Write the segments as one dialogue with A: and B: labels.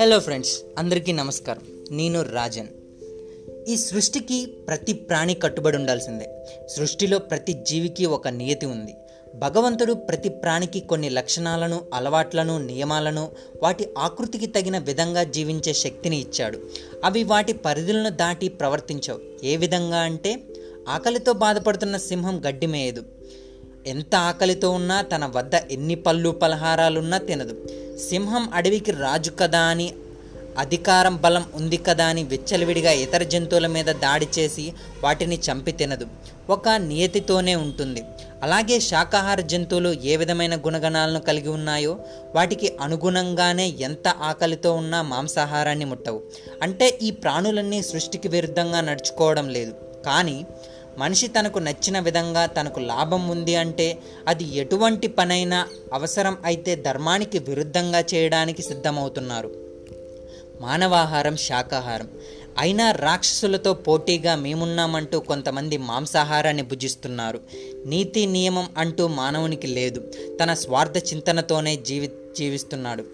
A: Hello friends అందరికీ నమస్కారం. నేను రాజన్. ఈ సృష్టికి ప్రతి ప్రాణి కట్టుబడి ఉండాల్సిందే. సృష్టిలో ప్రతి జీవికి ఒక నియతి ఉంది. భగవంతుడు ప్రతి ప్రాణికి కొన్ని లక్షణాలను అలవాట్లను నియమాలను వాటి ఆకృతికి తగిన విధంగా జీవించే శక్తిని ఇచ్చాడు. అవి వాటి పరిధులను దాటి ప్రవర్తించవు. ఏ విధంగా అంటే ఆకలితో బాధపడుతున్న సింహం గడ్డి మేయదు. ఎంత ఆకలితో ఉన్నా తన వద్ద ఎన్ని పళ్ళు పలహారాలున్నా తినదు. సింహం అడవికి రాజు కదా అని అధికారం బలం ఉంది కదా అని విచ్చలవిడిగా ఇతర జంతువుల మీద దాడి చేసి వాటిని చంపి తినదు. ఒక నియతితోనే ఉంటుంది. అలాగే శాకాహార జంతువులు ఏ విధమైన గుణగణాలను కలిగి ఉన్నాయో వాటికి అనుగుణంగానే ఎంత ఆకలితో ఉన్నా మాంసాహారాన్ని ముట్టవు. అంటే ఈ ప్రాణులన్నీ సృష్టికి విరుద్ధంగా నడుచుకోవడం లేదు. కానీ మనిషి తనకు నచ్చిన విధంగా తనకు లాభం ఉంది అంటే అది ఎటువంటి పనైనా అవసరం అయితే ధర్మానికి విరుద్ధంగా చేయడానికి సిద్ధమవుతున్నారు. మానవాహారం శాకాహారం. అయినా రాక్షసులతో పోటీగా మేమున్నామంటూ కొంతమంది మాంసాహారాన్ని భుజిస్తున్నారు. నీతి నియమం అంటూ మానవునికి లేదు. తన స్వార్థ చింతనతోనే జీవి జీవిస్తున్నాడు.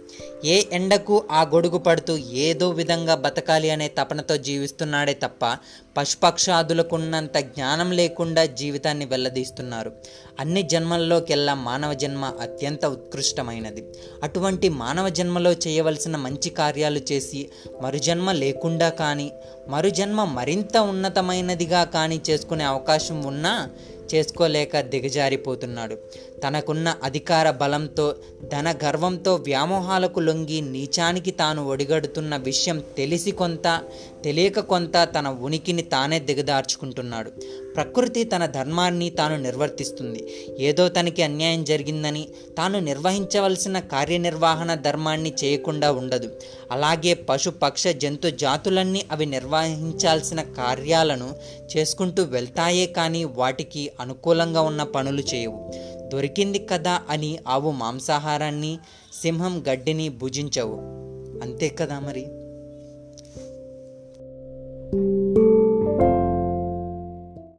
A: ఏ ఎండకు ఆ గొడుగు పడుతూ ఏదో విధంగా బతకాలి అనే తపనతో జీవిస్తున్నాడే తప్ప పశుపక్షాదులకున్నంత జ్ఞానం లేకుండా జీవితాన్ని వెల్లదీస్తున్నారు. అన్ని జన్మల్లోకెల్లా మానవ జన్మ అత్యంత ఉత్కృష్టమైనది. అటువంటి మానవ జన్మలో చేయవలసిన మంచి కార్యాలు చేసి మరుజన్మ లేకుండా కానీ మరుజన్మ మరింత ఉన్నతమైనదిగా కానీ చేసుకునే అవకాశం ఉన్నా చేసుకోలేక దిగజారిపోతున్నాడు. తనకున్న అధికార బలంతో ధన గర్వంతో వ్యామోహాలకు లొంగి నీచానికి తాను ఒడిగడుతున్న విషయం తెలిసి కొంత తెలియక కొంత తన ఉనికిని తానే దిగదార్చుకుంటున్నాడు. ప్రకృతి తన ధర్మాన్ని తాను నిర్వర్తిస్తుంది. ఏదో తనకి అన్యాయం జరిగిందని తాను నిర్వహించవలసిన కార్యనిర్వహణ ధర్మాన్ని చేయకుండా ఉండదు. అలాగే పశు పక్ష జంతు జాతులన్నీ అవి నిర్వహించాల్సిన కార్యాలను చేసుకుంటూ వెళ్తాయే కానీ వాటికి అనుకూలంగా ఉన్న పనులు చేయవు. దొరికింది కదా అని ఆవు మాంసాహారాన్ని సింహం గడ్డిని భుజించవు. అంతే కదా మరి?